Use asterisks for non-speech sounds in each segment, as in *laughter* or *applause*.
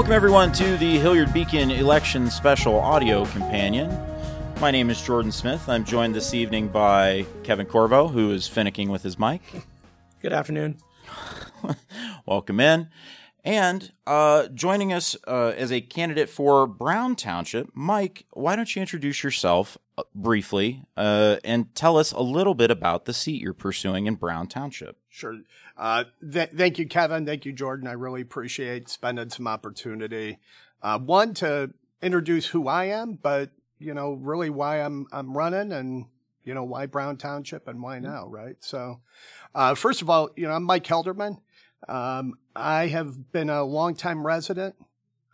Welcome, everyone, to the Hilliard Beacon Election Special Audio Companion. My name is Jordan Smith. I'm joined this evening by Kevin Corvo, who is finicking with his mic. Good afternoon. *laughs* Welcome in. And uh, joining us uh, as a candidate for Brown Township, Mike, why don't you introduce yourself uh, briefly uh, and tell us a little bit about the seat you're pursuing in Brown Township? Sure. Uh, th- thank you, Kevin. Thank you, Jordan. I really appreciate spending some opportunity. Uh, one to introduce who I am, but you know, really why I'm I'm running and you know why Brown Township and why now, right? So, first of all, you know, I'm Mike Helderman. Um, I have been a longtime resident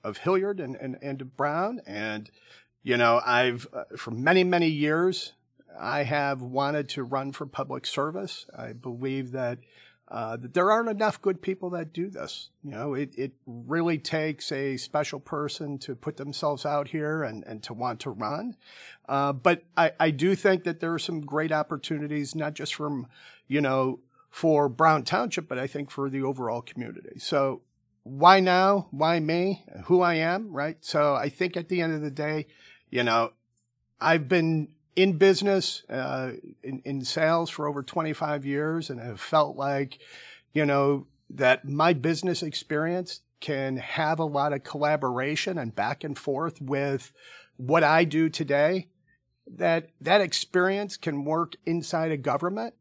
of Hilliard and, and, and Brown. And, you know, I've, uh, for many, many years, I have wanted to run for public service. I believe that, uh, that there aren't enough good people that do this. You know, it, it really takes a special person to put themselves out here and, and to want to run. Uh, but I, I do think that there are some great opportunities, not just from, you know, for Brown Township, but I think for the overall community. So why now? Why me? Who I am, right? So I think at the end of the day, you know, I've been in business, uh, in, in sales for over 25 years and have felt like, you know, that my business experience can have a lot of collaboration and back and forth with what I do today. That that experience can work inside a government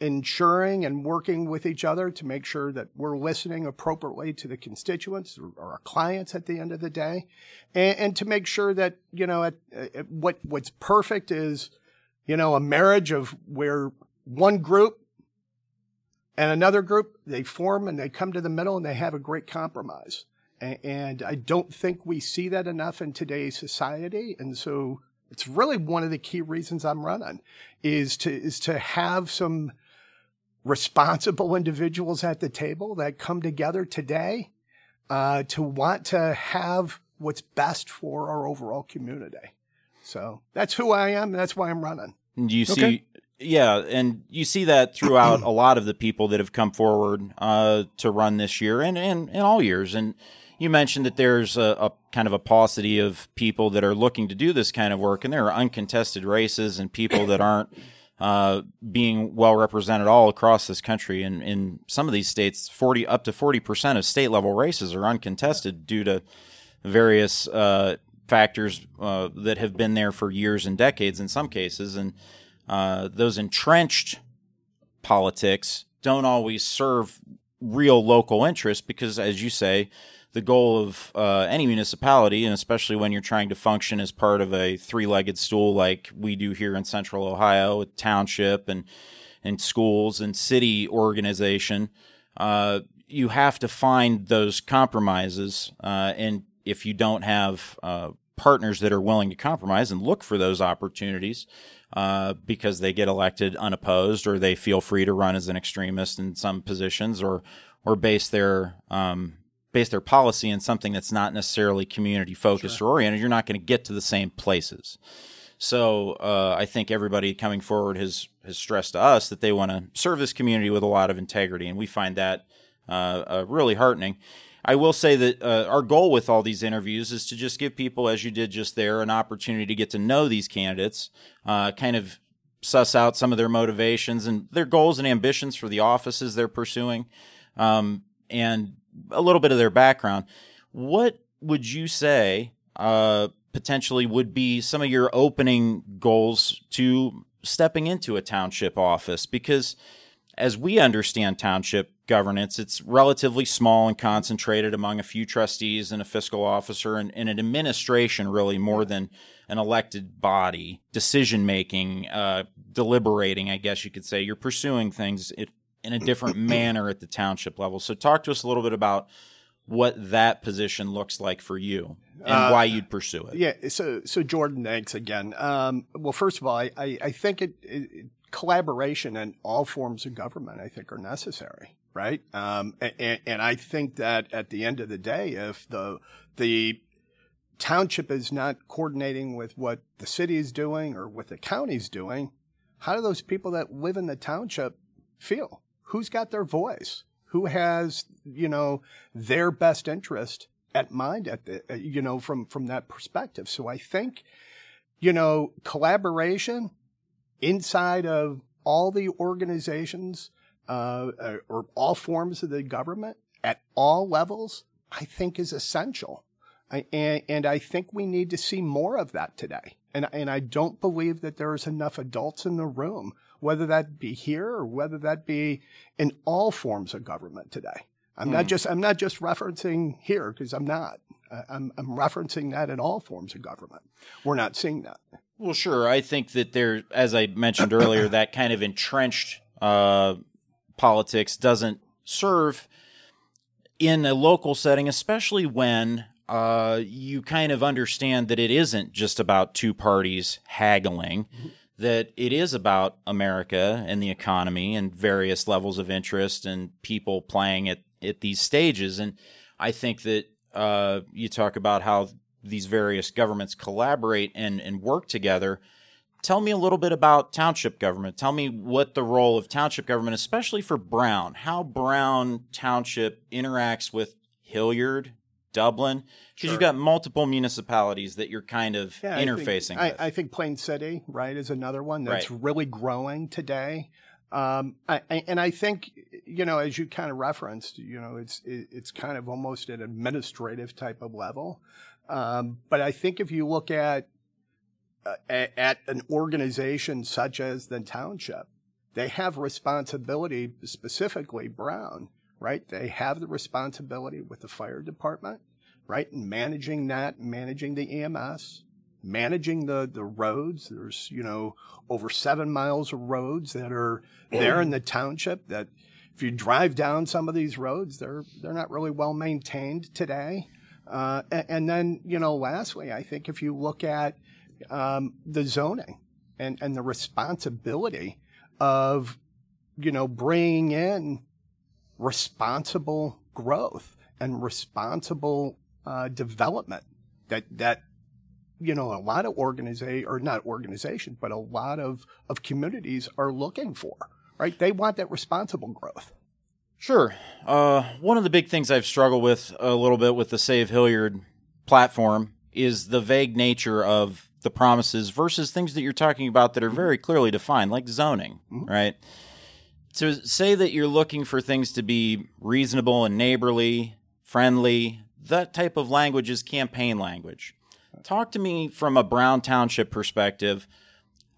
ensuring and working with each other to make sure that we're listening appropriately to the constituents or our clients at the end of the day, and, and to make sure that you know at, at what what's perfect is you know a marriage of where one group and another group they form and they come to the middle and they have a great compromise. And, and I don't think we see that enough in today's society, and so it's really one of the key reasons I'm running is to is to have some responsible individuals at the table that come together today uh, to want to have what's best for our overall community. So that's who I am. that's why I'm running. Do you see? Okay. Yeah, and you see that throughout *clears throat* a lot of the people that have come forward uh, to run this year and, and, and all years. And you mentioned that there's a, a, kind of a paucity of people that are looking to do this kind of work, and there are uncontested races and people that aren't uh, being well represented all across this country. And in some of these states, forty up to forty percent of state level races are uncontested due to various uh, factors uh, that have been there for years and decades in some cases, and uh, those entrenched politics don't always serve real local interests because, as you say, the goal of uh, any municipality, and especially when you're trying to function as part of a three-legged stool like we do here in Central Ohio with township and and schools and city organization, uh, you have to find those compromises. Uh, and if you don't have uh, partners that are willing to compromise and look for those opportunities, uh, because they get elected unopposed or they feel free to run as an extremist in some positions or or base their um, base their policy in something that's not necessarily community focused sure. or oriented, you're not going to get to the same places. So uh, I think everybody coming forward has has stressed to us that they want to serve this community with a lot of integrity, and we find that uh, uh, really heartening. I will say that uh, our goal with all these interviews is to just give people, as you did just there, an opportunity to get to know these candidates, uh, kind of suss out some of their motivations and their goals and ambitions for the offices they're pursuing, um, and a little bit of their background. What would you say uh, potentially would be some of your opening goals to stepping into a township office? Because as we understand township governance, it's relatively small and concentrated among a few trustees and a fiscal officer and, and an administration, really more than an elected body, decision making, uh, deliberating, I guess you could say. You're pursuing things in a different manner at the township level. So talk to us a little bit about what that position looks like for you and uh, why you'd pursue it. Yeah. So, so Jordan, thanks again. Um, well, first of all, I, I, think it, it, collaboration and all forms of government, I think, are necessary, right? Um, and, and I think that at the end of the day, if the the township is not coordinating with what the city is doing or what the county's doing, how do those people that live in the township feel? Who's got their voice? Who has, you know, their best interest at mind at the uh, you know from from that perspective. So I think you know collaboration inside of all the organizations uh, uh, or all forms of the government at all levels, I think is essential. I, and, and I think we need to see more of that today. And, and I don't believe that there's enough adults in the room, whether that be here or whether that be in all forms of government today. I'm mm. not hmm. just I'm not just referencing here because I'm not. I'm, I'm referencing that in all forms of government. We're not seeing that. Well, sure. I think that there, as I mentioned earlier, that kind of entrenched uh, politics doesn't serve in a local setting, especially when uh, you kind of understand that it isn't just about two parties haggling. Mm-hmm that it is about America and the economy and various levels of interest and people playing at, at these stages. And I think that uh, you talk about how these various governments collaborate and, and work together. Tell me a little bit about township government. Tell me what the role of township government, especially for Brown, how Brown Township interacts with Hilliard Dublin? Because sure. you've got multiple municipalities that you're kind of yeah, interfacing I think, I, I, think Plain City, right, is another one that's right. really growing today. Um, I, and I think, you know, as you kind of referenced, you know, it's it's kind of almost an administrative type of level. Um, but I think if you look at uh, at an organization such as the township, they have responsibility, specifically Brown, right? They have the responsibility with the fire department, right? Managing that, managing the EMS, managing the, the roads. There's, you know, over seven miles of roads that are there in the township that if you drive down some of these roads, they're, they're not really well maintained today. Uh, and, and, then, you know, lastly, I think if you look at um, the zoning and, and the responsibility of, you know, bringing in responsible growth and responsible uh, development that that you know a lot of organization or not organization but a lot of of communities are looking for right? They want that responsible growth. Sure. Uh, one of the big things i've struggled with a little bit with the save hilliard platform is the vague nature of the promises versus things that you're talking about that are very clearly defined like zoning mm-hmm. right to say that you're looking for things to be reasonable and neighborly, friendly, that type of language is campaign language. Talk to me from a Brown Township perspective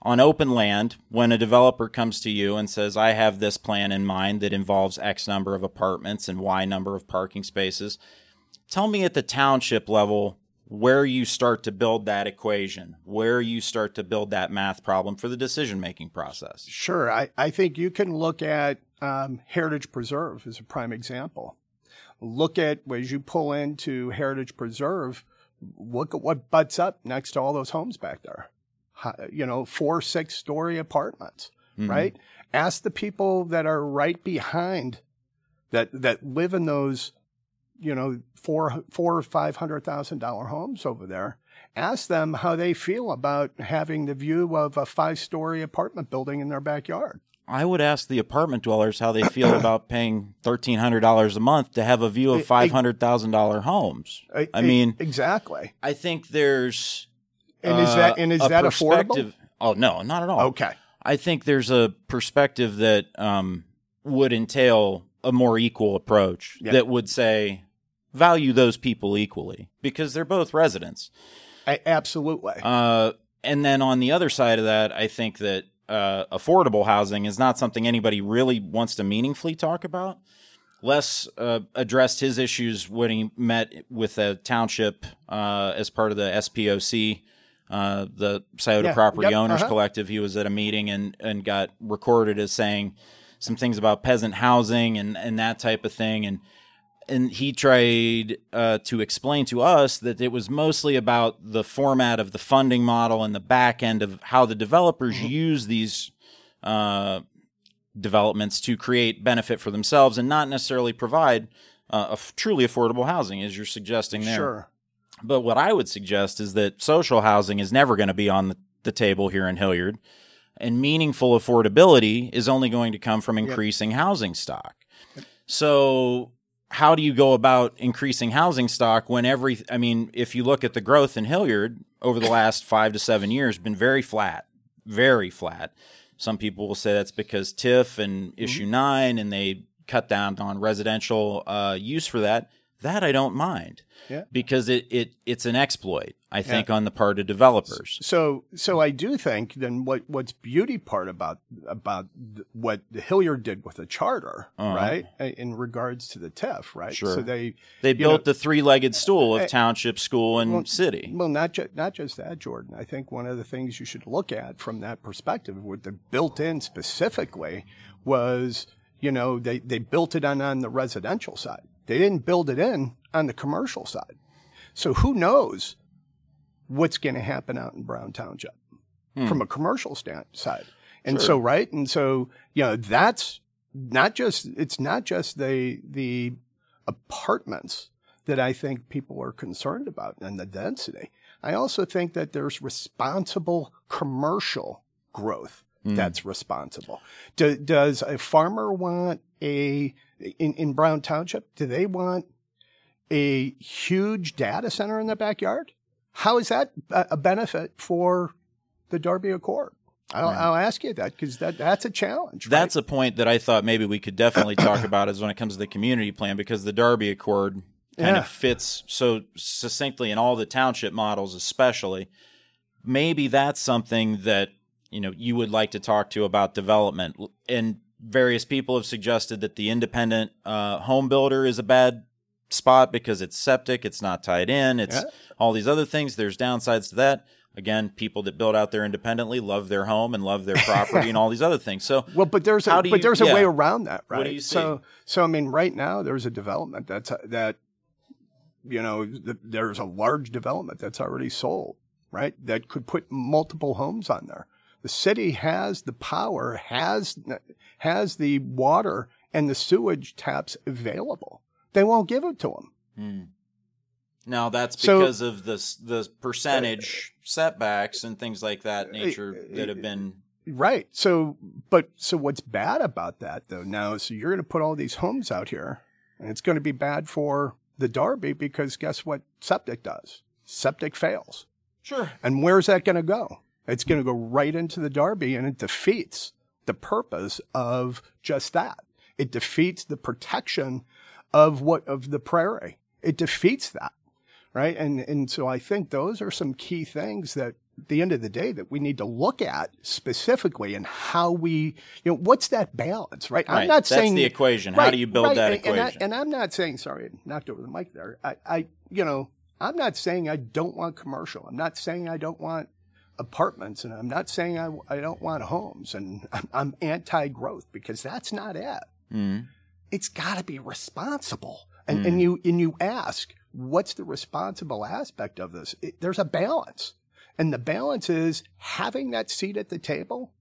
on open land when a developer comes to you and says, I have this plan in mind that involves X number of apartments and Y number of parking spaces. Tell me at the township level where you start to build that equation, where you start to build that math problem for the decision making process. Sure. I, I think you can look at um, Heritage Preserve as a prime example. Look at as you pull into Heritage Preserve, look at what butts up next to all those homes back there. You know, four, six story apartments, mm-hmm. right? Ask the people that are right behind that, that live in those you know, four, four or five hundred thousand dollar homes over there. Ask them how they feel about having the view of a five story apartment building in their backyard. I would ask the apartment dwellers how they feel about *coughs* paying thirteen hundred dollars a month to have a view of five hundred thousand dollar homes. I, I mean, exactly. I think there's and is that and is uh, that affordable? Oh no, not at all. Okay. I think there's a perspective that um, would entail a more equal approach that would say value those people equally because they're both residents. I, absolutely. Uh, and then on the other side of that, I think that uh, affordable housing is not something anybody really wants to meaningfully talk about. Les uh, addressed his issues when he met with a township uh, as part of the SPOC, uh, the Scioto yeah. Property yep. Owners uh-huh. Collective. He was at a meeting and, and got recorded as saying some things about peasant housing and, and that type of thing. And and he tried uh, to explain to us that it was mostly about the format of the funding model and the back end of how the developers mm-hmm. use these uh, developments to create benefit for themselves and not necessarily provide uh, a f- truly affordable housing, as you're suggesting there. Sure. But what I would suggest is that social housing is never going to be on the, the, table here in Hilliard, and meaningful affordability is only going to come from increasing yep. housing stock. So how do you go about increasing housing stock when every I mean, if you look at the growth in Hilliard over the last 5 to 7 years been very flat, very flat. Some people will say that's because TIF and issue 9 and they cut down on residential uh, use for that. That I don't mind. Yeah. Because it, it it's an exploit, I think, on the part of developers. So, so I do think then what what's beauty part about about what the Hilliard did with the charter, Uh-huh. right, in regards to the TIF, right? Sure. So they They built know- the three-legged stool of eh, township, school, and city. Well, not just not just that, Jordan. I think one of the things you should look at from that perspective, what they built in specifically, was you know they they built it on on the residential side. They didn't build it in on the commercial side. So who knows what's going to happen out in Brown Township hmm. from a commercial stand side? And so right, and so you know that's not just it's not just the the apartments that I think people are concerned about and the density. I also think that there's responsible commercial growth hmm. that's responsible. Do, does a farmer want a in, in Brown Township? Do they want a huge data center in the backyard? How is that a benefit for the Darby Accord? I'll, I'll ask you that because that, that's a challenge. right? That's a point that I thought maybe we could definitely talk *coughs* about is when it comes to the community plan because the Darby Accord kind Yeah. of fits so succinctly in all the township models, especially. Maybe that's something that you know you would like to talk to about development. And various people have suggested that the independent uh, home builder is a bad spot because it's septic, it's not tied in, it's Yeah. all these other things. There's downsides to that. Again, people that build out there independently love their home and love their *laughs* property and all these other things. So Well, but there's a do but you- there's a yeah. way around that, right? You So so I mean, right now there's a development that's uh, that you know th- there's a large development that's already sold, right? That could put multiple homes on there. The city has the power, has has the water and the sewage taps available. They won't give it to them. Hmm. Now that's So- because of the the percentage uh, setbacks and things like that uh, nature uh, that have been. Right. So, but so what's bad about that though now? So you're going to put all these homes out here, and it's going to be bad for the Darby because guess what? Septic does. Septic fails, Sure. and where's that going to go? It's going to go right into the Darby, and it defeats the purpose of just that. It defeats the protection of what of the prairie. It defeats that right? And and so I think those are some key things that at the end of the day that we need to look at specifically and how we you know what's that balance, right? Right. I'm not That's saying the equation. How do you build that and, and I, equation? and I'm not saying sorry, I knocked over the mic there. I, I you know I'm not saying I don't want commercial. I'm not saying I don't want apartments, and I'm not saying I, I don't want homes, and I'm, I'm anti-growth because that's not it Mhm. It's got to be responsible. And, and hmm. you and you ask, what's the responsible aspect of this? It, there's a balance, and the balance is having that seat at the table,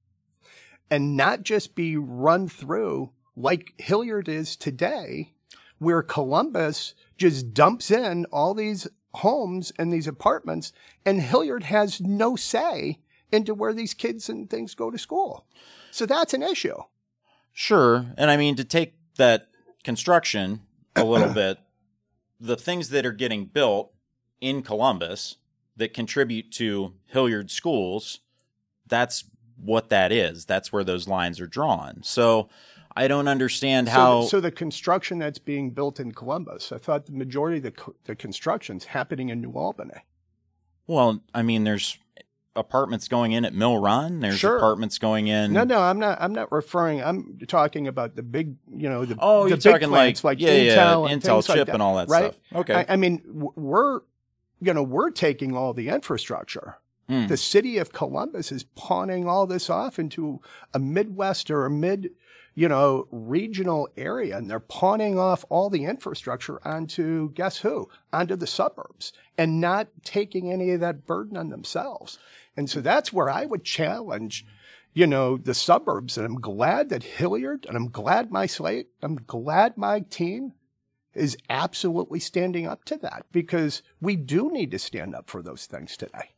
and not just be run through like Hilliard is today, where Columbus just dumps in all these homes and these apartments, and Hilliard has no say into where these kids and things go to school. So that's an issue. Sure. And I mean, to take that construction a little *clears throat* bit, the things that are getting built in Columbus that contribute to Hilliard schools, that's what that is. That's where those lines are drawn. So I don't understand how. So, so the construction that's being built in Columbus, I thought the majority of the, co- the construction's happening in New Albany. well, I mean, there's apartments going in at Mill Run. There's Sure. apartments going in. No, no, I'm not. I'm not referring. I'm talking about the big, you know, the Oh, the you're big talking plants like, like yeah, yeah, Intel, and Intel things like that, and all that right? stuff. Okay. I, I mean, we're, you know, we're taking all the infrastructure. Hmm. The city of Columbus is pawning all this off into a Midwest or a mid, you know, regional area, and they're pawning off all the infrastructure onto guess who? Onto the suburbs, and not taking any of that burden on themselves. And so that's where I would challenge, you know, the suburbs. And I'm glad that Hilliard, and I'm glad my slate, I'm glad my team is absolutely standing up to that because we do need to stand up for those things today.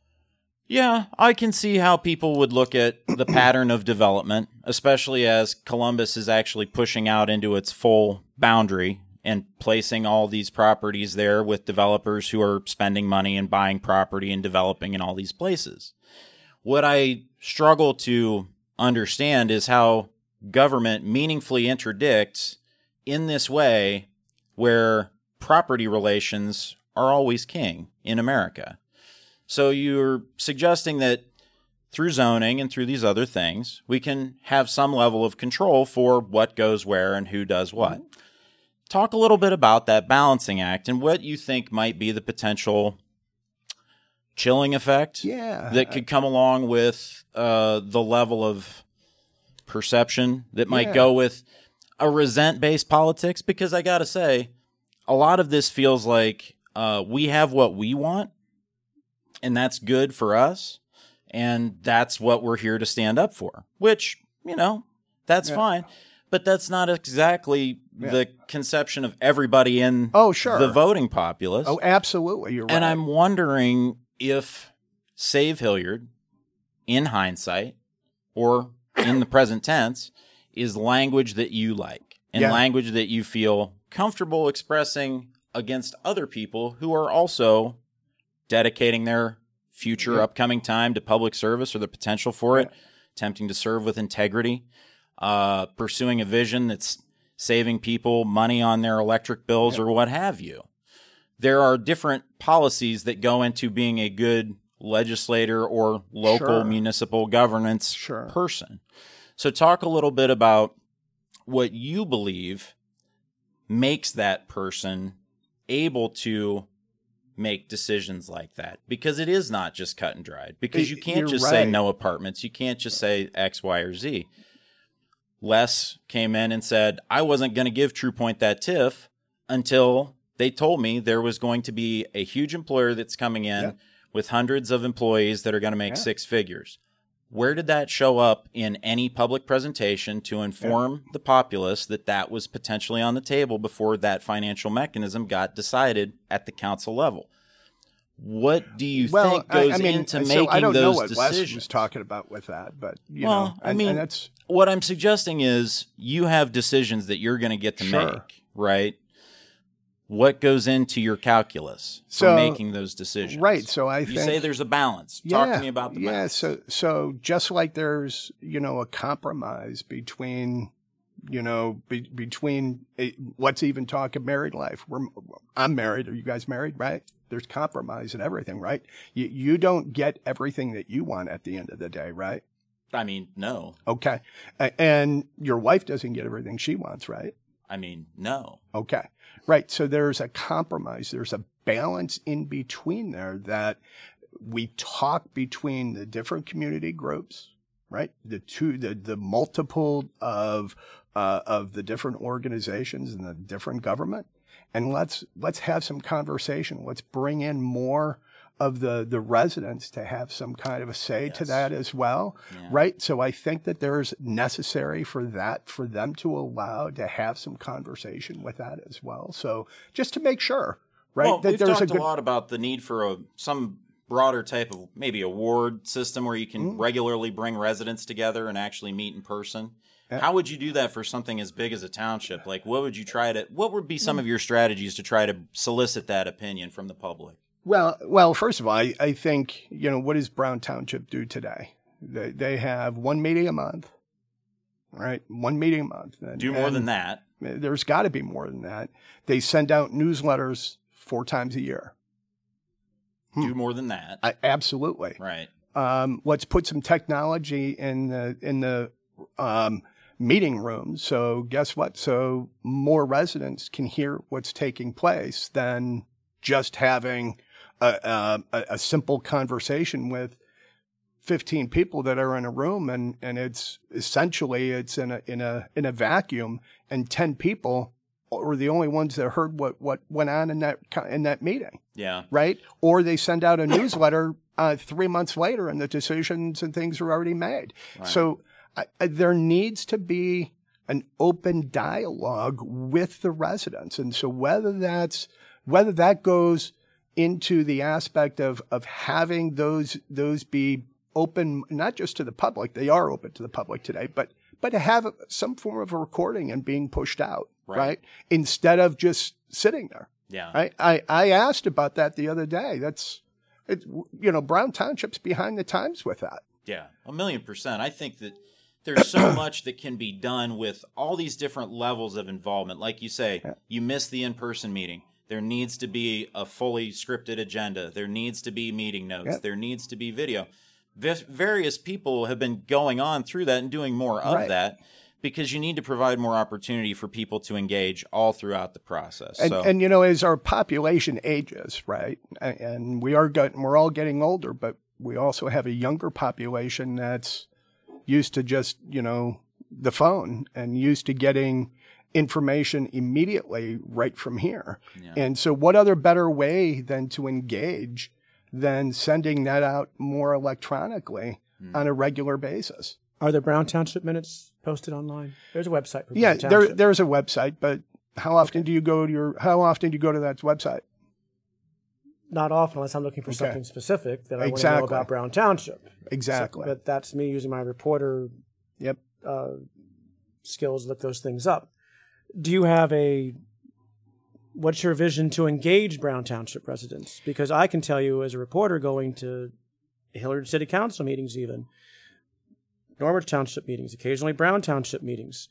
Yeah, I can see how people would look at *clears throat* the pattern of development, especially as Columbus is actually pushing out into its full boundary and placing all these properties there with developers who are spending money and buying property and developing in all these places. What I struggle to understand is how government meaningfully interdicts in this way where property relations are always king in America. So you're suggesting that through zoning and through these other things, we can have some level of control for what goes where and who does what. Mm-hmm. Talk a little bit about that balancing act and what you think might be the potential chilling effect Yeah. that could come along with uh, the level of perception that might Yeah. go with a resent based politics. Because I got to say, a lot of this feels like uh, we have what we want, and that's good for us, and that's what we're here to stand up for, which, you know, that's Yeah. fine. But that's not exactly Yeah. the conception of everybody in Oh, sure. the voting populace. Oh, absolutely. You're right. And I'm wondering if Save Hilliard, in hindsight or in the present tense, is language that you like and Yeah. language that you feel comfortable expressing against other people who are also dedicating their future Yeah. upcoming time to public service or the potential for it, attempting to serve with integrity, uh, pursuing a vision that's saving people money on their electric bills or what have you there are different policies that go into being a good legislator or local Sure. municipal governance Sure. person. So, talk a little bit about what you believe makes that person able to make decisions like that because it is not just cut and dried because you can't you're just say no apartments you can't just say x y or z les came in and said i wasn't going to give true point that TIF until they told me there was going to be a huge employer that's coming in Yeah. with hundreds of employees that are going to make Yeah. six figures where did that show up in any public presentation to inform the populace that that was potentially on the table before that financial mechanism got decided at the council level? What do you well, think goes I, I mean, into so making I don't know those what Les decisions? was talking about with that, but you Well, know, I and, mean, that's what I'm suggesting is you have decisions that you're going to get to Sure. make, right? What goes into your calculus for making those decisions? right. So I You think say there's a balance. Talk to me about the yeah. balance. So so just like there's you know a compromise between you know be, between a, let's even talk of married life. We're I'm married. Are you guys married? Right. There's compromise and everything, right? You you don't get everything that you want at the end of the day, right? I mean, no. Okay. And your wife doesn't get everything she wants, right? I mean, no. Okay. Right. So there's a compromise. There's a balance in between there that we talk between the different community groups, right? The two, the, the multiple of, uh, of the different organizations and the different government. And let's, let's have some conversation. Let's bring in more of the, the residents to have some kind of a say to that as well Yeah. right? So I think that there's necessary for that for them to allow to have some conversation with that as well. So just to make sure, right, Well, that we've there's talked a a, lot about the need for a some broader type of maybe award system where you can Mm. regularly bring residents together and actually meet in person. How would you do that for something as big as a township? Like, what would you try to? What would be Mm. some of your strategies to try to solicit that opinion from the public? Well, well. First of all, I, I think you know what does Brown Township do today? They they have one meeting a month, right? One meeting a month. And, Do more than that. There's got to be more than that. They send out newsletters four times a year. Hmm. Do more than that. I, absolutely. right. um, let's put some technology in the in the um, meeting room. So guess what? So more residents can hear what's taking place than just having a, a, a simple conversation with 15 people that are in a room and, and it's essentially it's in a in a in a vacuum and 10 people are the only ones that heard what what went on in that in that meeting Yeah. right? Or they send out a newsletter uh, three months later, and the decisions and things are already made. Right. So I, I, there needs to be an open dialogue with the residents, and so whether that's whether that goes into the aspect of of having those those be open not just to the public they are open to the public today but but to have some form of a recording and being pushed out right? Right. Instead of just sitting there. Yeah. I, I, I asked about that the other day. That's, it, you know, Brown Township's behind the times with that. Yeah, a million percent. I think that there's so *coughs* much that can be done with all these different levels of involvement. Like you say, Yeah. you miss the in person meeting. There needs to be a fully scripted agenda. There needs to be meeting notes. Yeah. There needs to be video. Vis- various people have been going on through that and doing more of Right. that because you need to provide more opportunity for people to engage all throughout the process. And, so, and you know, as our population ages, right, and we are getting, we're all getting older, but we also have a younger population that's used to just, you know, the phone and used to getting information immediately right from here. Yeah. And so, what other better way than to engage than sending that out more electronically Hmm. on a regular basis? Are the Brown Township minutes posted online? There's a website for Yeah, Brown there, there's a website, but how often do you go to your? How often do you go to that website? Not often, unless I'm looking for Okay. something specific that I want to know about Brown Township. Exactly. So, but that's me using my reporter Yep. uh, skills to look those things up. Do you have a what's your vision to engage Brown Township residents? Because I can tell you as a reporter going to Hilliard City Council meetings, even Norwich Township meetings, occasionally Brown Township meetings.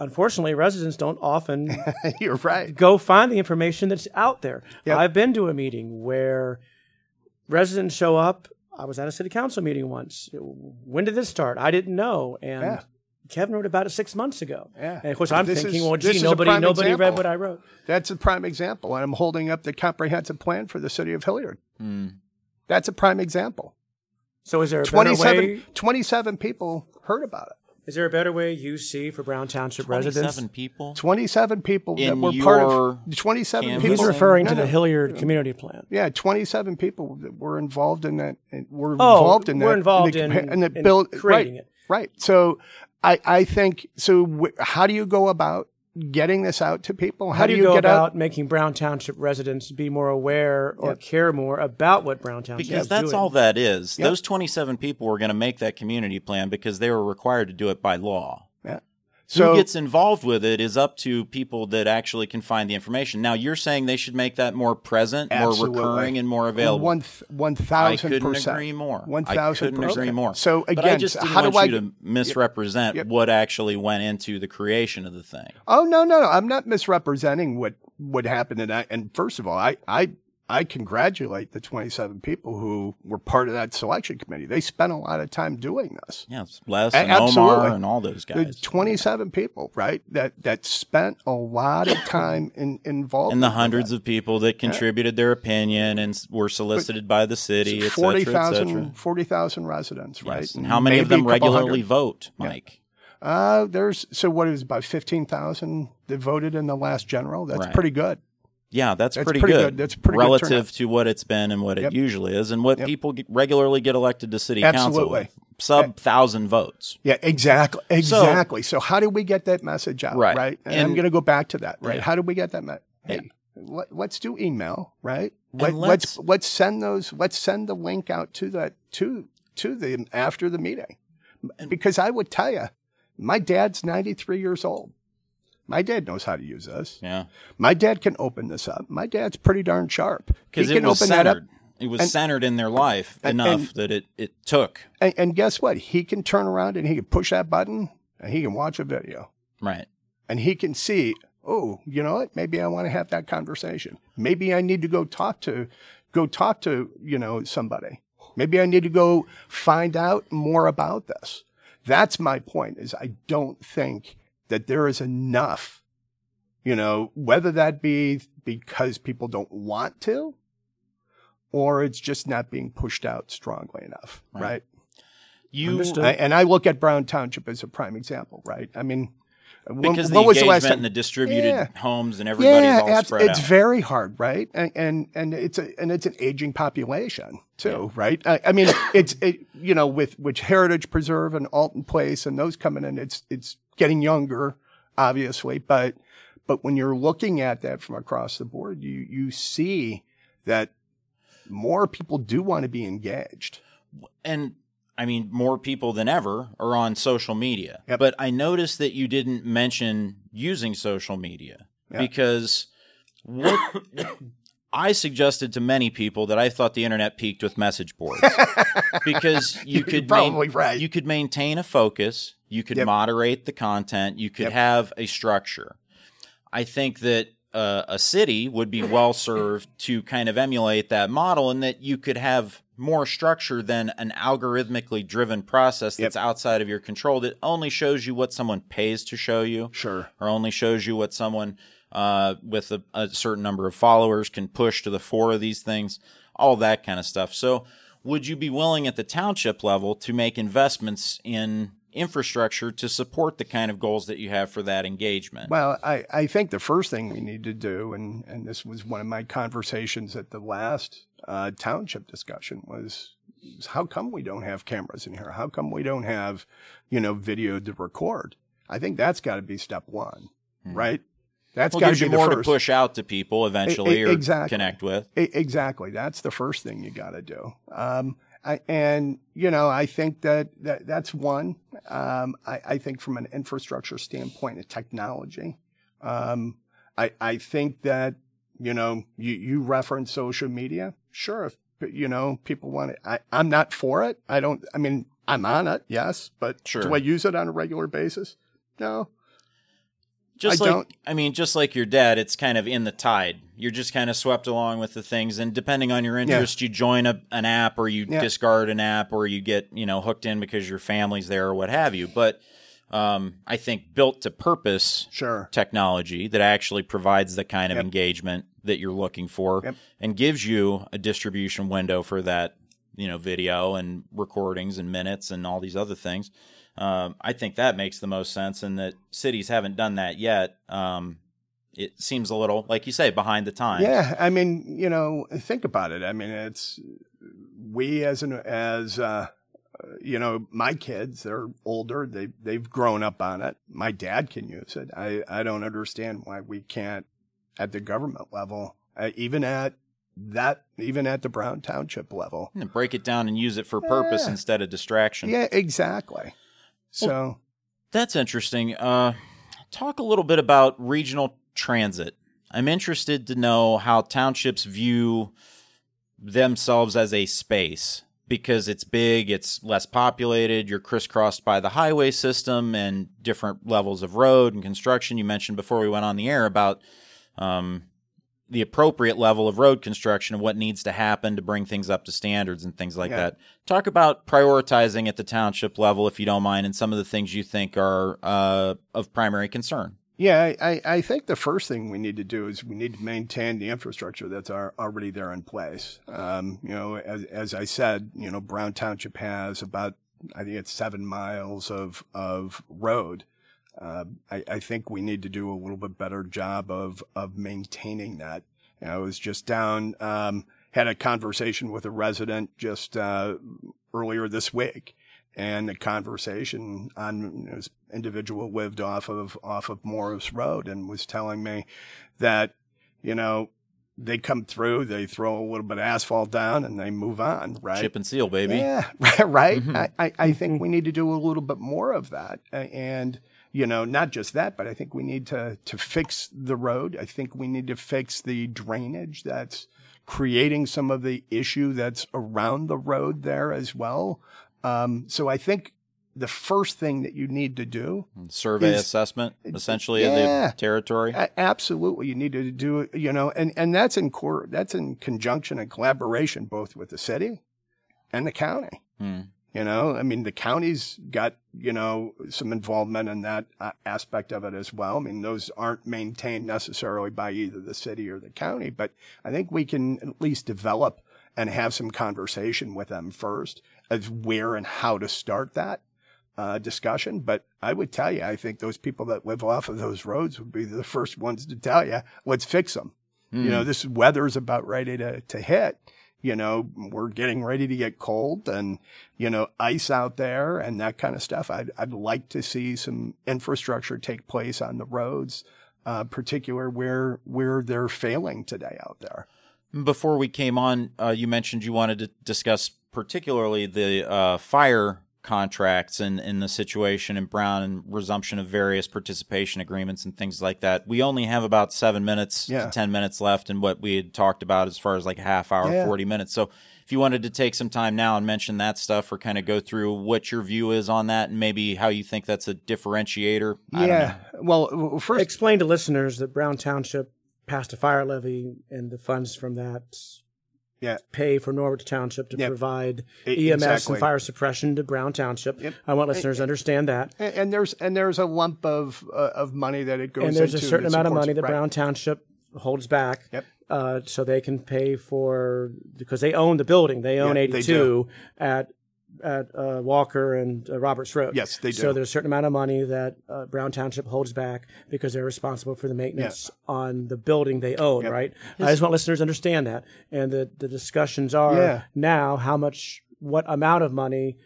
Unfortunately, residents don't often *laughs* You're right. go find the information that's out there. Yep. I've been to a meeting where residents show up. I was at a city council meeting once. When did this start? I didn't know. And Yeah. Kevin wrote about it six months ago. Yeah. And of course, I'm This thinking, is- well, gee, is nobody, prime nobody read what I wrote. That's a prime example. And I'm holding up the comprehensive plan for the city of Hilliard. Hmm. That's a prime example. So, is there a better 27, way? 27 people heard about it. Is there a better way you see for Brown Township residents? 27 people. 27 people that In were part of 27 canvas? people. He's referring to No, the no. Hilliard Community Plan. Yeah, 27 people that were involved in that. and Were Oh, involved in that. we're involved the, in- in the in build, creating right, it. Right. So I, I think, so wh- how do you go about getting this out to people? How, do you, go get about out? making Brown Township residents be more aware or care more about what Brown Township is? Because that's doing? all that is. Yep. Those 27 people were going to make that community plan because they were required to do it by law. Yeah. Who So gets involved with it is up to people that actually can find the information. Now, you're saying they should make that more present, Absolutely. more recurring, and more available. One, one I couldn't percent. agree more. One I couldn't percent. agree more. So again, how do want I? you to misrepresent Yep. what actually went into the creation of the thing. Oh no, no, no! I'm not misrepresenting what what happened. And I, and first of all, I, I, I congratulate the 27 people who were part of that selection committee. They spent a lot of time doing this. Yeah, it's Les and absolutely. Omar and all those guys. 27 people, right? That that spent a lot of time in, involved. and the hundreds of people that contributed their opinion and were solicited by the city, et cetera, et cetera. 40,000 40,000 residents, right? Yes. And how many of them regularly hundred. vote, Mike? Uh, there's so what is about 15,000 that voted in the last general. That's Right. pretty good. Yeah, that's, That's pretty, pretty good. That's pretty good relative to what it's been and what Yep. it usually is, and what Yep. people get, regularly get elected to city council Absolutely. with. Sub thousand votes. Yeah, exactly. Exactly. So, how do we get that message out? Right. Right. And, I'm going to go back to that. Right. Yeah. How do we get that message? Yeah. Hey, let, let's do email. Right. Let, let's- let's let's send those. Let's send the link out to that to to them after the meeting, because I would tell you, my dad's 93 years old. My dad knows how to use this. Yeah, My dad can open this up. My dad's pretty darn sharp. He because can it was open that up. centered. It was and- centered in their life and- enough and- that it it took And, and guess what? He can turn around and he can push that button and he can watch a video. right. and he can see, oh, you know what? Maybe I want to have that conversation. Maybe I need to go talk to, go talk to, you know, somebody. Maybe I need to go find out more about this. That's my point is I don't think that there is enough, you know, whether that be because people don't want to or it's just not being pushed out strongly enough. Right. right? You I, and I look at Brown Township as a prime example, right? I mean, when- because the was engagement the and the distributed Yeah. homes and everybody's all abs- spread it's out. very hard, right? And, and and it's a and it's an aging population too, right? I, I mean, *coughs* it's it, you know with which Heritage Preserve and Alton Place and those coming in, it's it's getting younger, obviously, but but when you're looking at that from across the board, you you see that more people do want to be engaged. and I mean, more people than ever are on social media. Yep. But I noticed that you didn't mention using social media Yeah. because what *coughs* I suggested to many people that I thought the internet peaked with message boards *laughs* because you You're could probably right. you could maintain a focus, you could Yep. moderate the content, you could Yep. have a structure. I think that uh, a city would be well served to kind of emulate that model and that you could have more structure than an algorithmically driven process that's outside of your control that only shows you what someone pays to show you Sure. or only shows you what someone uh, with a, a certain number of followers can push to the fore of these things, all that kind of stuff. So, would you be willing at the township level to make investments in infrastructure to support the kind of goals that you have for that engagement? Well, I, I think the first thing we need to do, and, and this was one of my conversations at the last uh, township discussion, was, was how come we don't have cameras in here? How come we don't have, you know, video to record? I think that's got to be step one, right? That's well, got to be more to push out to people eventually or exactly. connect with. E- Exactly. That's the first thing you got to do. Um, I, and you know, I think that, that that's one. Um, I, I think from an infrastructure standpoint of technology, um, I, I think that you know, you, you reference social media. Sure, if you know people want it. I, I'm not for it. I don't. I mean, I'm on it, yes, but Sure. do I use it on a regular basis? No. Just I like don't- I mean, just like your dad, it's kind of in the tide. You're just kind of swept along with the things, and depending on your interest, you join a, an app or you Yeah. discard an app or you get you know hooked in because your family's there or what have you. But um, I think built to purpose Sure. technology that actually provides the kind of Yep. engagement that you're looking for Yep. and gives you a distribution window for that you know video and recordings and minutes and all these other things um, i think that makes the most sense and that cities haven't done that yet um, it seems a little like you say behind the times Yeah, I mean, you know, think about it. I mean, it's we as an as uh, you know, my kids they're older. They they've grown up on it. My dad can use it. I I don't understand why we can't at the government level, uh, even at that, even at the Brown Township level. And break it down and use it for purpose Yeah. instead of distraction Yeah, exactly. So That's interesting. Uh, talk a little bit about regional transit. I'm interested to know how townships view themselves as a space because it's big, it's less populated, you're crisscrossed by the highway system and different levels of road and construction. You mentioned before we went on the air about um, the appropriate level of road construction and what needs to happen to bring things up to standards and things like Yeah. that. Talk about prioritizing at the township level, if you don't mind, and some of the things you think are uh, of primary concern. Yeah, I, I think the first thing we need to do is we need to maintain the infrastructure that's are already there in place. Um, you know, as, as I said, you know, Brown Township has about, I think it's seven miles of, of road. Uh, I, I think we need to do a little bit better job of, of maintaining that. You know, I was just down, um, had a conversation with a resident just, uh, earlier this week and the conversation on you know, this individual lived off of off of Morris Road and was telling me that you know they come through, they throw a little bit of asphalt down, and they move on, right? Chip and seal, baby. Yeah, *laughs* right. Mhm. I, I, I think we need to do a little bit more of that, and you know, not just that, but I think we need to to fix the road. I think we need to fix the drainage that's creating some of the issue that's around the road there as well. Um, so I think the first thing that you need to do Survey Is- assessment, essentially, of the territory. Absolutely, you need to do it, you know, and, and that's in cor- that's in conjunction and collaboration both with the city and the county. Hmm. You know, I mean, the county's got you know some involvement in that uh, aspect of it as well. I mean, those aren't maintained necessarily by either the city or the county, but I think we can at least develop and have some conversation with them first as where and how to start that uh, discussion. But I would tell you, I think those people that live off of those roads would be the first ones to tell you, let's fix them. You know, this weather's about ready to, to hit. You know, we're getting ready to get cold and, you know, ice out there and that kind of stuff. I'd, I'd like to see some infrastructure take place on the roads, uh, particular where, where they're failing today out there. Before we came on, uh, you mentioned you wanted to discuss particularly the uh, fire contracts and in the situation in Brown and resumption of various participation agreements and things like that. We only have about seven minutes Yeah. to ten minutes left in what we had talked about as far as like a half hour, Yeah. forty minutes. So if you wanted to take some time now and mention that stuff or kind of go through what your view is on that and maybe how you think that's a differentiator. I don't know. yeah. Well, first, Explain to listeners that Brown Township passed a fire levy, and the funds from that Yeah. pay for Norwich Township to Yep. provide E- EMS exactly. and fire suppression to Brown Township. Yep. I want listeners to understand that. and, and there's and there's a lump of uh, of money that it goes and there's a certain amount of money that right. Brown Township holds back. Yep. Uh, so they can pay for because they own the building. They own Yeah, they 82 at at uh, Walker and uh, Roberts Road. Yes, they do. So there's a certain amount of money that uh, Brown Township holds back because they're responsible for the maintenance on the building they own. Yep. Right. I just want listeners to understand that, and the the discussions are Yeah. now how much, what amount of money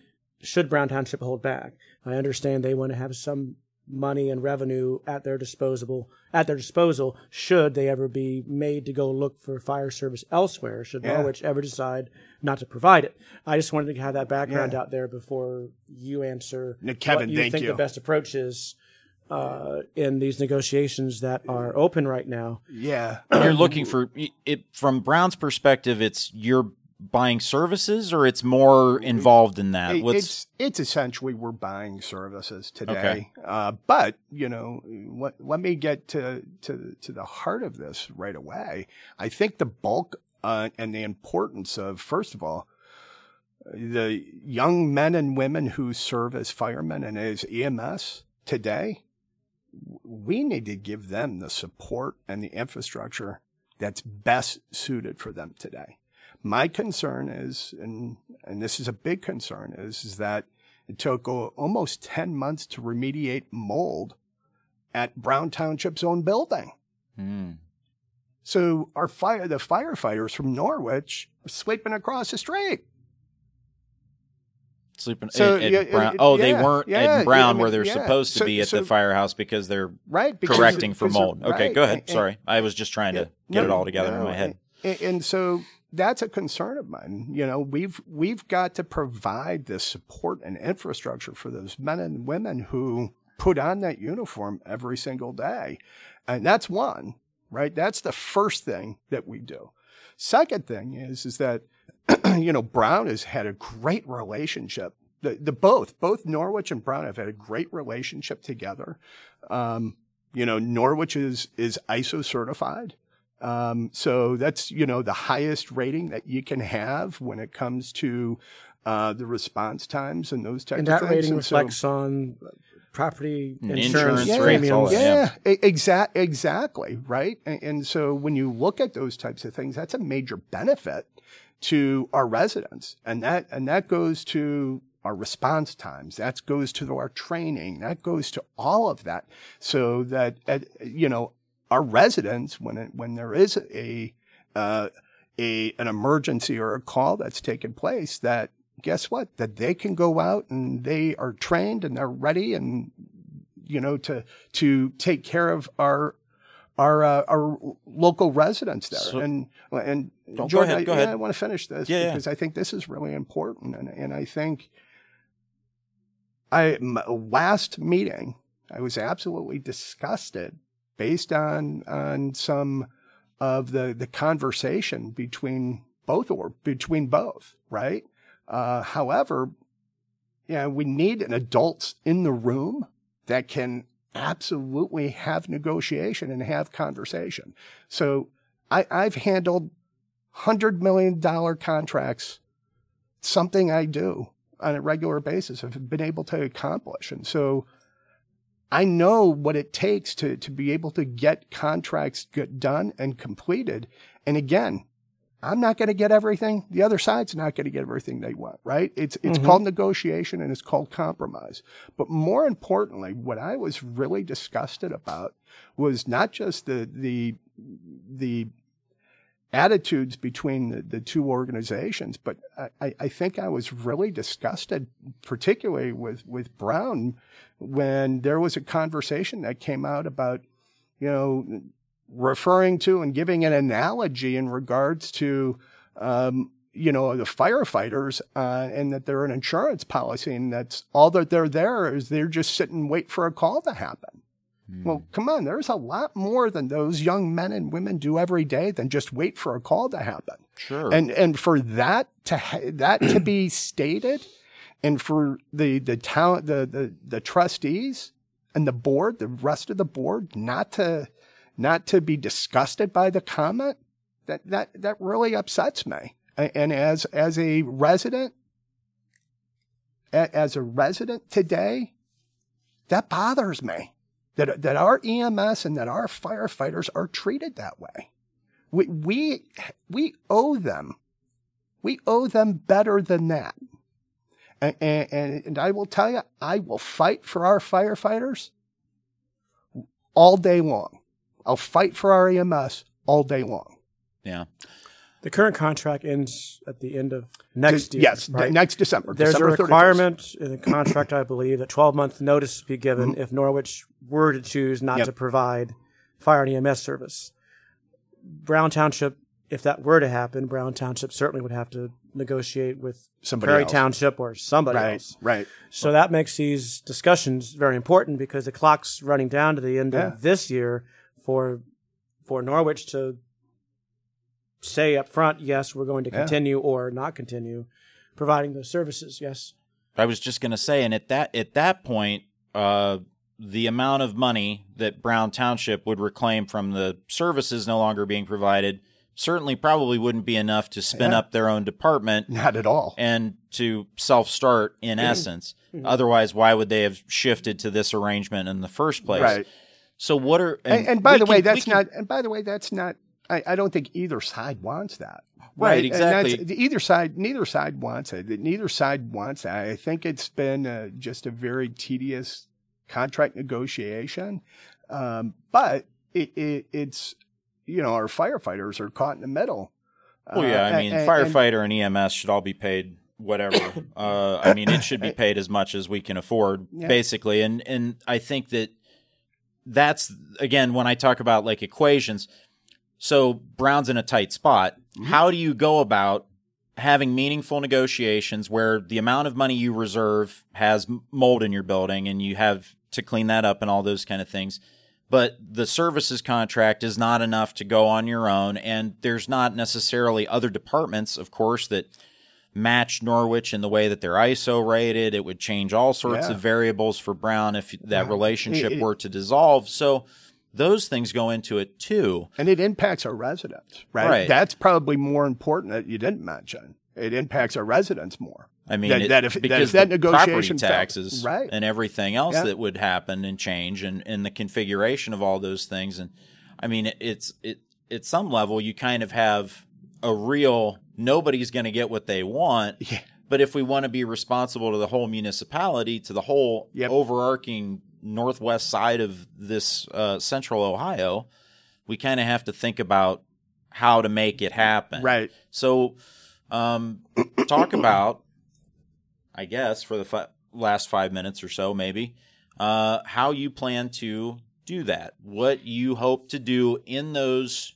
should Brown Township hold back? I understand they want to have some money and revenue at their disposable at their disposal should they ever be made to go look for fire service elsewhere should Yeah. Norwich ever decide not to provide it. I just wanted to have that background Yeah. out there before you answer Now, Kevin, what you thank think you. the best approach is uh, in these negotiations that are open right now. Yeah, you're looking for it from Brown's perspective. It's you're buying services, or it's more involved in that. What's it's it's essentially we're buying services today. Uh, but you know, let, let me get to, to to the heart of this right away. I think the bulk uh, and the importance of first of all the young men and women who serve as firemen and as EMS today. We need to give them the support and the infrastructure that's best suited for them today. My concern is, and and this is a big concern, is, is that it took almost ten months to remediate mold at Brown Township's own building. Hmm. So our fire, the firefighters from Norwich, are sleeping across the street. sleeping So, at, at yeah, Brown? it- oh, they weren't yeah, at yeah, Brown I mean, where they're yeah. supposed to So- be at so- the firehouse because they're Right, because- correcting for because they're- mold. Okay, go ahead. and- Sorry, I was just trying to Yeah, get it all together in my head. And, and so that's a concern of mine. You know, we've we've got to provide this support and infrastructure for those men and women who put on that uniform every single day. And that's one, right? That's the first thing that we do. Second thing is is that *clears throat* you know, Brown has had a great relationship. The, the both, both Norwich and Brown have had a great relationship together. Um, you know, Norwich is is ISO certified. Um, so that's, you know, the highest rating that you can have when it comes to uh, the response times and those types And of that things. rating And so- reflects on property And insurance, insurance rates, all premiums. that. yeah, e- exact, exactly, right. And, and so when you look at those types of things, that's a major benefit to our residents, and that and that goes to our response times. That goes to our training. That goes to all of that, so that uh, you know our residents, when it, when there is a uh, a an emergency or a call that's taken place, that guess what? That they can go out and they are trained and they're ready and you know to to take care of our our uh, our local residents there. So- and and go Jordan, ahead, I, go yeah, ahead. I want to finish this Yeah, yeah. because I think this is really important, and and I think I last meeting I was absolutely disgusted based on on some of the the conversation between both or between both, right? Uh, however, yeah, we need an adult in the room that can absolutely have negotiation and have conversation. So I, I've handled hundred million dollar contracts, something I do on a regular basis, have been able to accomplish. And so I know what it takes to, to be able to get contracts get done and completed. And again, I'm not going to get everything. The other side's not going to get everything they want, right? It's, it's Mhm. called negotiation and it's called compromise. But more importantly, what I was really disgusted about was not just the, the, the attitudes between the, the two organizations, but I- I, think I was really disgusted, particularly with, with Brown, when there was a conversation that came out about, you know, referring to and giving an analogy in regards to, um, you know, the firefighters, uh, and that they're an insurance policy, and that's all that they're there is they're just sitting and wait for a call to happen. Mm. Well, come on, there's a lot more than those young men and women do every day than just wait for a call to happen. Sure. And and for that to ha- that to be *clears throat* stated, and for the the talent the, the the trustees and the board, the rest of the board, not to not to be disgusted by the comment, that that that really upsets me and as as a resident as a resident today that bothers me that that our EMS and that our firefighters are treated that way. We we we owe them we owe them better than that. And, and, and I will tell you I will fight for our firefighters all day long. I'll fight for our EMS all day long. Yeah the current contract ends at the end of next year. Yes, right? next December. There's December a requirement 31st. in the contract, I believe, that 12 month notice be given mm-hmm. if Norwich were to choose not yep. to provide fire and EMS service. Brown Township, if that were to happen, Brown Township certainly would have to negotiate with somebody Perry else. Township or somebody right, else. Right. So that makes these discussions very important because the clock's running down to the end yeah. of this year for for Norwich to say up front, yes, we're going to continue yeah. or not continue providing those services. Yes. I was just going to say, and at that at that point, uh, the amount of money that Brown Township would reclaim from the services no longer being provided certainly probably wouldn't be enough to spin yeah. up their own department. Not at all. And to self start in mm-hmm. essence. Mm-hmm. Otherwise, why would they have shifted to this arrangement in the first place? Right. So what are and, and, and by the can, way, that's can, not and by the way, that's not I, I don't think either side wants that. Right, right exactly. either side, neither side wants it. Neither side wants that. I think it's been uh, just a very tedious contract negotiation, um, but it, it, it's you know our firefighters are caught in the middle. Well, yeah, I uh, mean, and, firefighter and, and, EMS should all be paid whatever. *coughs* uh, I mean, it should be paid as much as we can afford, yeah. basically. And and I think that that's again when I talk about like equations so Brown's in a tight spot. Mm-hmm. How do you go about having meaningful negotiations where the amount of money you reserve has mold in your building and you have to clean that up and all those kind of things? But the services contract is not enough to go on your own. And there's not necessarily other departments, of course, that match Norwich in the way that they're ISO rated. It would change all sorts yeah. of variables for Brown if that relationship it, it, were to dissolve. So, those things go into it too. And it impacts our residents, right? right. That's probably more important that you didn't mention. It impacts our residents more. I mean, that, it, that if, because that if that negotiation property taxes right. and everything else yeah. that would happen and change and, and the configuration of all those things. And I mean, it, it's, it, at some level, you kind of have a real, nobody's going to get what they want. Yeah. But if we want to be responsible to the whole municipality, to the whole yep. overarching northwest side of this uh, central Ohio, we kind of have to think about how to make it happen. Right. So, um, talk about, I guess, for the fi- last five minutes or so, maybe, uh, how you plan to do that. What you hope to do in those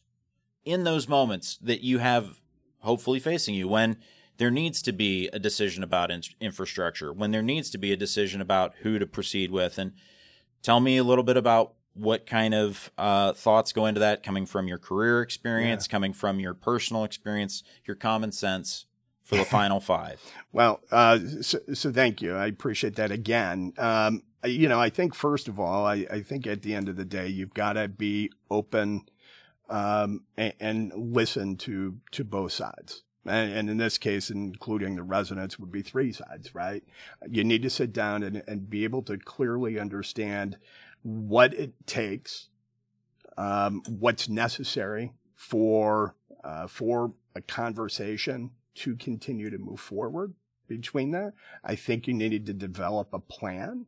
in those moments that you have hopefully facing you when there needs to be a decision about in- infrastructure, when there needs to be a decision about who to proceed with, and Tell me a little bit about what kind of uh, thoughts go into that coming from your career experience, yeah. coming from your personal experience, your common sense for the final *laughs* five. Well, uh, so, so, thank you. I appreciate that again. Um, you know, I think first of all, I, I, think at the end of the day, you've got to be open um, and, and, listen to to both sides. And, and, in this case, including the residents, would be three sides, right? You need to sit down and, and be able to clearly understand what it takes, um, what's necessary for uh, for a conversation to continue to move forward between there. I think you needed to develop a plan,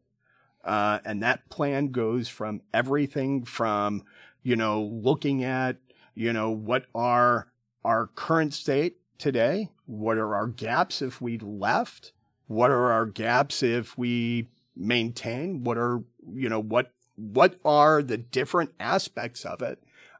uh, and that plan goes from everything from you know looking at you know what are our current state today? What are our gaps if we left? What are our gaps if we maintain? What are, you know, what, what are the different aspects of it?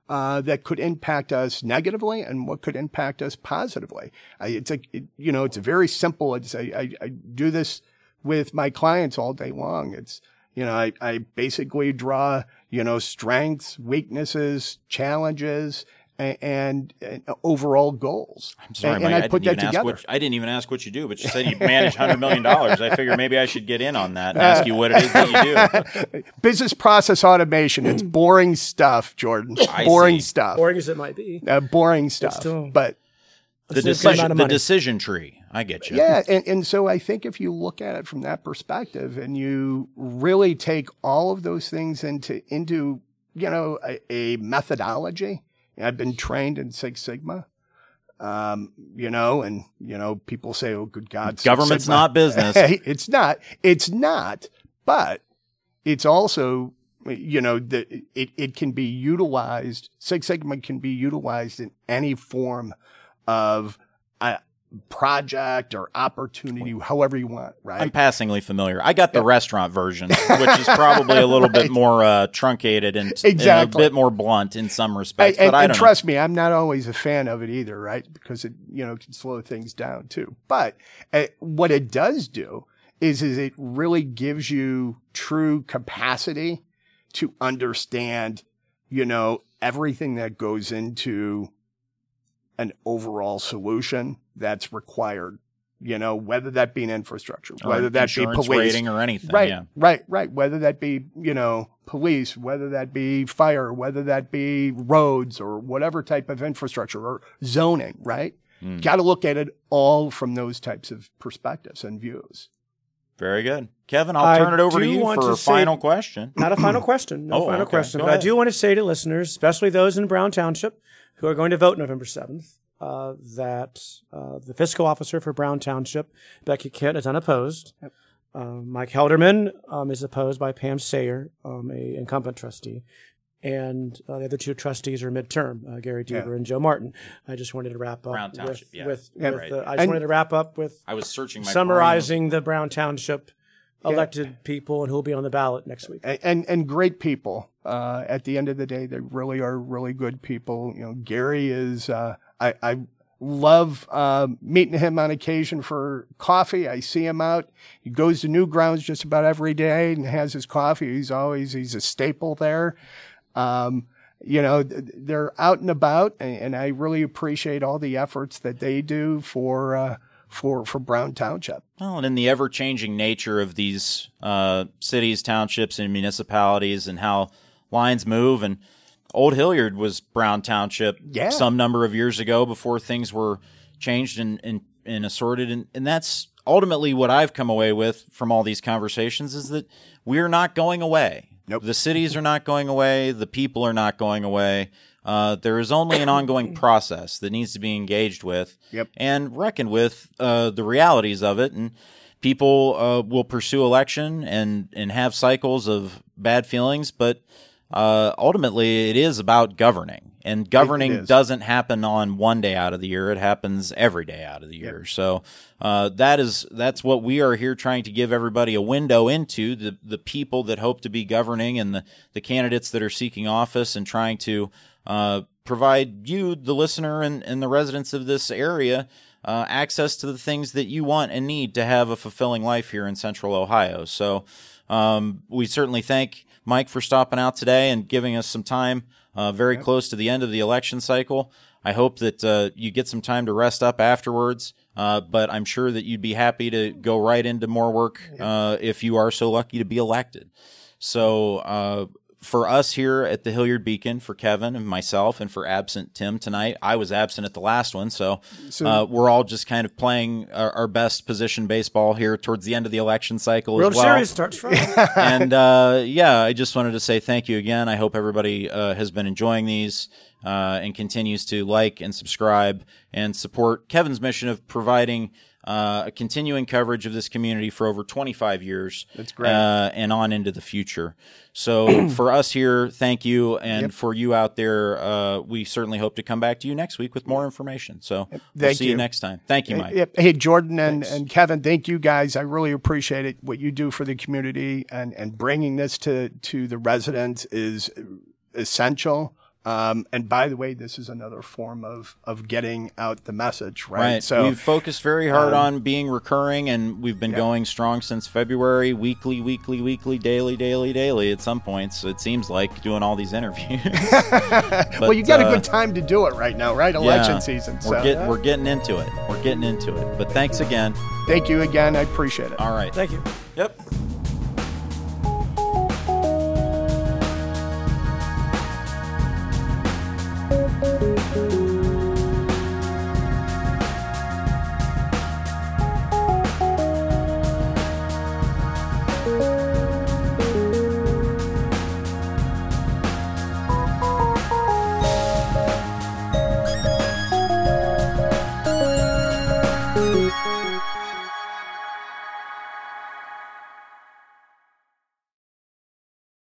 uh, that could impact us negatively and what could impact us positively. I, it's a, it, you know, it's a very simple. It's I, I, I do this with my clients all day long. It's, you know, I, I basically draw, you know, strengths, weaknesses, challenges, and, and, overall goals. I'm sorry, and, Mike, and I, I, put didn't that together. What, I didn't even ask what you do, but you said you manage hundred million dollars. I figured maybe I should get in on that and ask you what it is that you do. *laughs* Business process automation. It's boring stuff, Jordan. I boring see. stuff. boring as it might be. Uh, boring stuff. still- but The It's a good amount decision, the decision tree. I get you. yeah, and, and so I think if you look at it from that perspective and you really take all of those things into into you know a, a methodology. I've been trained in Six Sigma. Um, you know, and you know, people say, "Oh, good God, Six Government's Sigma." not business. *laughs* It's not. It's not. But it's also, you know, the, it, it can be utilized. Six Sigma can be utilized in any form of a project or opportunity, however you want, right? I'm passingly familiar. I got the restaurant version, *laughs* which is probably a little bit more uh, truncated and, and a bit more blunt in some respects. and, but I and don't know. trust me, I'm not always a fan of it either, right? Because it, you know, can slow things down too. But uh, what it does do is, is it really gives you true capacity to understand, you know, everything that goes into an overall solution that's required. You know, whether that be an infrastructure, Or whether that be insurance police, rating or anything. Right, Yeah. right, right. Whether that be, you know, police, whether that be fire, whether that be roads or whatever type of infrastructure or zoning, right? Hmm. Got to look at it all from those types of perspectives and views. Very good. Kevin, I'll I turn it over to do you want for to a say- final question. Not a final *clears throat* question. No Oh, final okay. question. But I do want to say to listeners, especially those in Brown Township who are going to vote November 7th, uh, that uh, the fiscal officer for Brown Township, Becky Kent, is unopposed. Um, Mike Helderman um, is opposed by Pam Sayer, um, a incumbent trustee. And uh, the other two trustees are midterm, uh, Gary Yeah. Deaver and Joe Martin. I just wanted to wrap up Brown with, yeah. with, Yeah, with right. the, I just And- wanted to wrap up with I was searching my summarizing the Brown Township elected people and who will be on the ballot next week. And and, and great people. Uh, at the end of the day, they really are really good people. You know, Gary is. Uh, I I love uh, meeting him on occasion for coffee. I see him out. He goes to Newgrounds just about every day and has his coffee. He's always he's a staple there. Um, you know, they're out and about, and, and I really appreciate all the efforts that they do for uh, for for Brown Township. Well, and in the ever changing nature of these uh, cities, townships, and municipalities, and how lines move, and Old Hilliard was Brown Township Yeah. some number of years ago before things were changed and, and, and assorted. And, and that's ultimately what I've come away with from all these conversations is that we're not going away. Nope. The cities are not going away. The people are not going away. Uh, there is only an ongoing *coughs* process that needs to be engaged with Yep. and reckoned with uh, the realities of it. And people uh, will pursue election and, and have cycles of bad feelings, but uh, ultimately it is about governing. And governing doesn't happen on one day out of the year; it happens every day out of the year. So uh, that is that's what we are here trying to give everybody a window into the the people that hope to be governing and the the candidates that are seeking office and trying to uh, provide you, the listener, and, and the residents of this area. Uh, access to the things that you want and need to have a fulfilling life here in Central Ohio. So, um, we certainly thank Mike for stopping out today and giving us some time uh, very close to the end of the election cycle. I hope that uh, you get some time to rest up afterwards, uh, but I'm sure that you'd be happy to go right into more work uh, if you are so lucky to be elected. So, uh, for us here at the Hilliard Beacon, for Kevin and myself, and for absent Tim tonight, I was absent at the last one, so, So- uh, we're all just kind of playing our, our best position baseball here towards the end of the election cycle World as well Series starts Friday. *laughs* and uh, yeah, I just wanted to say thank you again. I hope everybody uh, has been enjoying these uh, and continues to like and subscribe and support Kevin's mission of providing uh, a continuing coverage of this community for over 25 years. That's great. Uh, and on into the future. So *clears throat* for us here, thank you. And for you out there, uh, we certainly hope to come back to you next week with more information. So we'll see you. you. next time. Thank you, Mike. Hey, hey, Jordan and, and Kevin, thank you guys. I really appreciate it. What you do for the community and, and bringing this to, to the residents is essential. Um, and by the way, this is another form of, of getting out the message, right? Right. So we've focused very hard um, on being recurring, and we've been yeah. going strong since February. Weekly, weekly, weekly, daily, daily, daily. At some points, it seems like doing all these interviews. *laughs* well, you got uh, a good time to do it right now, right? Election Yeah, season. So We're getting we're getting into it. We're getting into it. But thanks again. thank you again. I appreciate it. All right. Thank you. Yep.